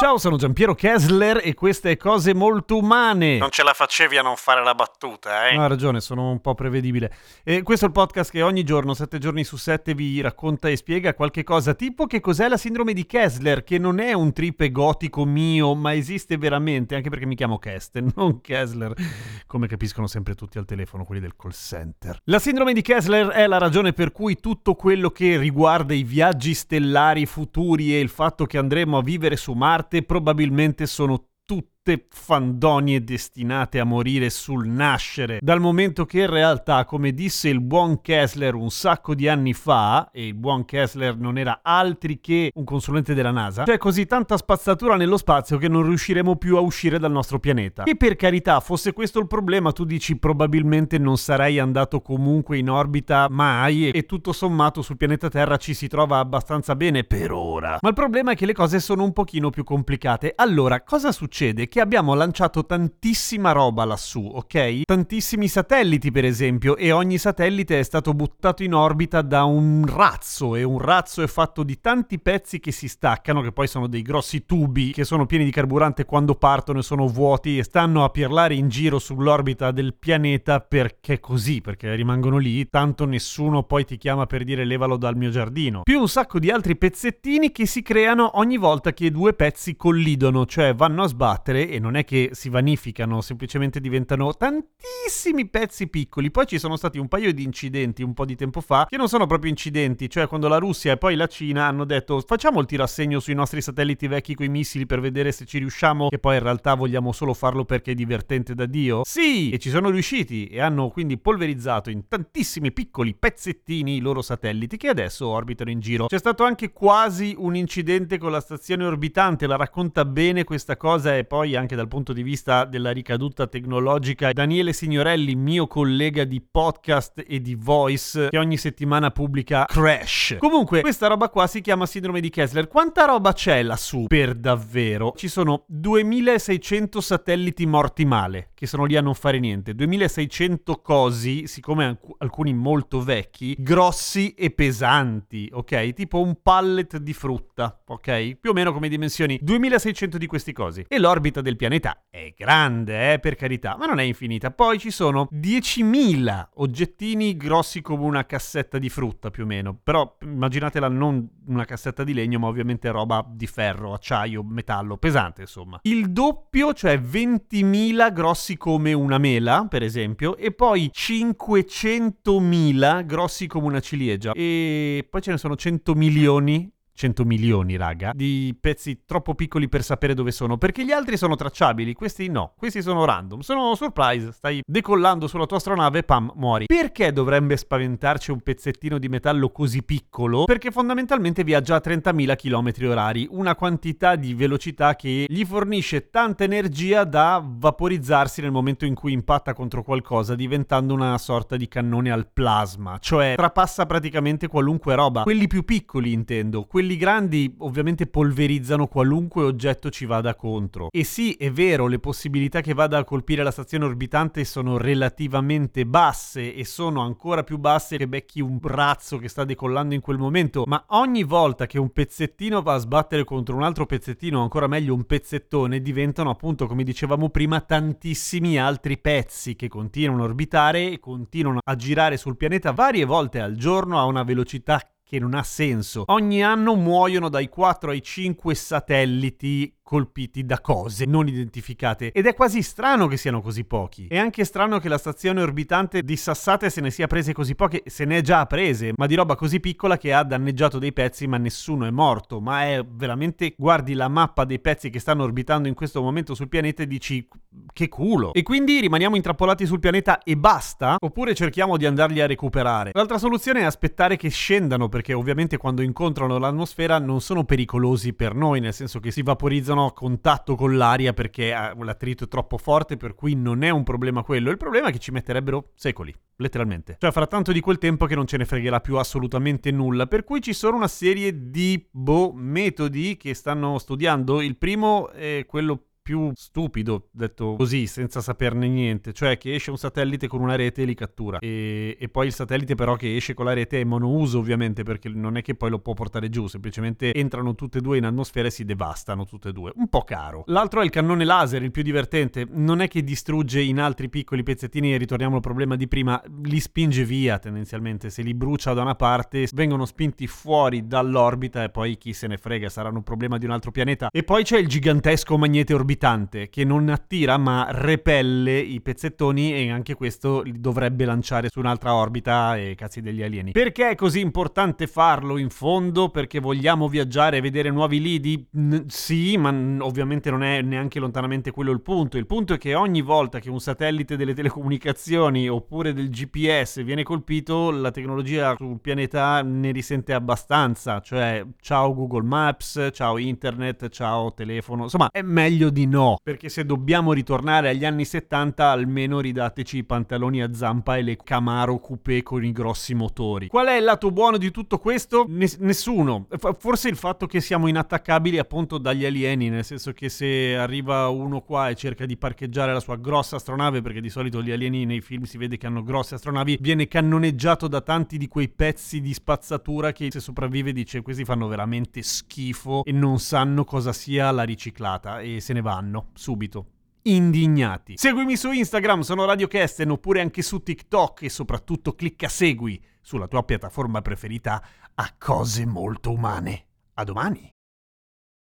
Ciao, sono Giampiero Kessler e queste cose molto umane. Non ce la facevi a non fare la battuta, eh? No, ha ragione, sono un po' prevedibile. E questo è il podcast che ogni giorno, sette giorni su sette, vi racconta e spiega qualche cosa, tipo che cos'è la sindrome di Kessler, che non è un trip gotico mio, ma esiste veramente, anche perché mi chiamo Kesten, non Kessler, come capiscono sempre tutti al telefono, quelli del call center. La sindrome di Kessler è la ragione per cui tutto quello che riguarda i viaggi stellari futuri e il fatto che andremo a vivere su Marte probabilmente sono tutte fandonie destinate a morire sul nascere, dal momento che in realtà, come disse il buon Kessler un sacco di anni fa, e il buon Kessler non era altri che un consulente della NASA, c'è così tanta spazzatura nello spazio che non riusciremo più a uscire dal nostro pianeta. E per carità, fosse questo il problema, tu dici probabilmente non sarei andato comunque in orbita mai e tutto sommato sul pianeta Terra ci si trova abbastanza bene per ora. Ma il problema è che le cose sono un pochino più complicate. Allora, cosa succede? Che abbiamo lanciato tantissima roba lassù, ok? Tantissimi satelliti, per esempio, e ogni satellite è stato buttato in orbita da un razzo, e un razzo è fatto di tanti pezzi che si staccano, che poi sono dei grossi tubi che sono pieni di carburante quando partono e sono vuoti e stanno a pirlare in giro sull'orbita del pianeta perché così, perché rimangono lì, tanto nessuno poi ti chiama per dire levalo dal mio giardino. Più un sacco di altri pezzettini che si creano ogni volta che due pezzi collidono, cioè vanno a sbattere e non è che si vanificano, semplicemente diventano tantissimi pezzi piccoli. Poi ci sono stati un paio di incidenti un po' di tempo fa che non sono proprio incidenti, cioè quando la Russia e poi la Cina hanno detto facciamo il tirassegno sui nostri satelliti vecchi coi missili per vedere se ci riusciamo e poi in realtà vogliamo solo farlo perché è divertente da Dio. Sì, e ci sono riusciti e hanno quindi polverizzato in tantissimi piccoli pezzettini i loro satelliti che adesso orbitano in giro. C'è stato anche quasi un incidente con la stazione orbitante, la racconta bene questa cosa e poi anche dal punto di vista della ricaduta tecnologica. Daniele Signorelli, mio collega di podcast e di voice, che ogni settimana pubblica Crash. Comunque, questa roba qua si chiama sindrome di Kessler. Quanta roba c'è lassù per davvero? Ci sono 2600 satelliti morti male, che sono lì a non fare niente. 2600 cosi, siccome alcuni molto vecchi, grossi e pesanti, ok? Tipo un pallet di frutta, ok? Più o meno come dimensioni. 2600 di questi cosi. E l'orbita del pianeta è grande, eh, per carità, ma non è infinita. Poi ci sono 10.000 oggettini grossi come una cassetta di frutta, più o meno. Però immaginatela non una cassetta di legno, ma ovviamente roba di ferro, acciaio, metallo, pesante, insomma. Il doppio, cioè 20.000 grossi come una mela, per esempio, e poi 500.000 grossi come una ciliegia. E poi ce ne sono 100 milioni 100 milioni, raga, di pezzi troppo piccoli per sapere dove sono, perché gli altri sono tracciabili, questi no, questi sono random, sono surprise, stai decollando sulla tua astronave, pam, muori. Perché dovrebbe spaventarci un pezzettino di metallo così piccolo? Perché fondamentalmente viaggia a 30.000 km orari, una quantità di velocità che gli fornisce tanta energia da vaporizzarsi nel momento in cui impatta contro qualcosa, diventando una sorta di cannone al plasma, cioè trapassa praticamente qualunque roba, quelli più piccoli intendo, quelli quelli grandi ovviamente polverizzano qualunque oggetto ci vada contro. E sì, è vero, le possibilità che vada a colpire la stazione orbitante sono relativamente basse e sono ancora più basse che becchi un razzo che sta decollando in quel momento, ma ogni volta che un pezzettino va a sbattere contro un altro pezzettino, ancora meglio un pezzettone, diventano appunto, come dicevamo prima, tantissimi altri pezzi che continuano a orbitare e continuano a girare sul pianeta varie volte al giorno a una velocità che non ha senso. Ogni anno muoiono dai 4 ai 5 satelliti colpiti da cose non identificate ed è quasi strano che siano così pochi. È anche strano che la stazione orbitante di Sassate se ne sia prese così poche, se ne è già prese, ma di roba così piccola che ha danneggiato dei pezzi ma nessuno è morto, ma è veramente guardi la mappa dei pezzi che stanno orbitando in questo momento sul pianeta e dici che culo. E quindi rimaniamo intrappolati sul pianeta e basta? Oppure cerchiamo di andarli a recuperare? L'altra soluzione è aspettare che scendano, perché ovviamente quando incontrano l'atmosfera non sono pericolosi per noi, nel senso che si vaporizzano a contatto con l'aria perché l'attrito è troppo forte, per cui non è un problema quello. Il problema è che ci metterebbero secoli letteralmente. Cioè farà tanto di quel tempo che non ce ne fregherà più assolutamente nulla, per cui ci sono una serie di boh, metodi che stanno studiando. Il primo è quello più stupido, detto così, senza saperne niente, cioè che esce un satellite con una rete e li cattura. E, e, poi il satellite però che esce con la rete è monouso ovviamente, perché non è che poi lo può portare giù, semplicemente entrano tutte e due in atmosfera e si devastano tutte e due. Un po' caro. L'altro è il cannone laser, il più divertente. Non è che distrugge in altri piccoli pezzettini e ritorniamo al problema di prima, li spinge via tendenzialmente. Se li brucia da una parte, vengono spinti fuori dall'orbita e poi chi se ne frega, saranno un problema di un altro pianeta. E poi c'è il gigantesco magnete orbitale orbitante che non attira ma repelle i pezzettoni e anche questo li dovrebbe lanciare su un'altra orbita e cazzi degli alieni. Perché è così importante farlo in fondo? Perché vogliamo viaggiare e vedere nuovi lidi? N- sì, ma n- ovviamente non è neanche lontanamente quello il punto. Il punto è che ogni volta che un satellite delle telecomunicazioni oppure del GPS viene colpito, la tecnologia sul pianeta ne risente abbastanza. Cioè, ciao Google Maps, ciao internet, ciao telefono. Insomma, è meglio di no, perché se dobbiamo ritornare agli anni 70 almeno ridateci i pantaloni a zampa e le Camaro coupé con i grossi motori. Qual è il lato buono di tutto questo? Ness- nessuno. Forse il fatto che siamo inattaccabili appunto dagli alieni, nel senso che se arriva uno qua e cerca di parcheggiare la sua grossa astronave, perché di solito gli alieni nei film si vede che hanno grosse astronavi, viene cannoneggiato da tanti di quei pezzi di spazzatura che se sopravvive dice questi fanno veramente schifo e non sanno cosa sia la riciclata e se ne va vanno subito indignati. Seguimi su Instagram, sono Radio Kesten, oppure anche su TikTok e soprattutto clicca segui sulla tua piattaforma preferita a cose molto umane. A domani!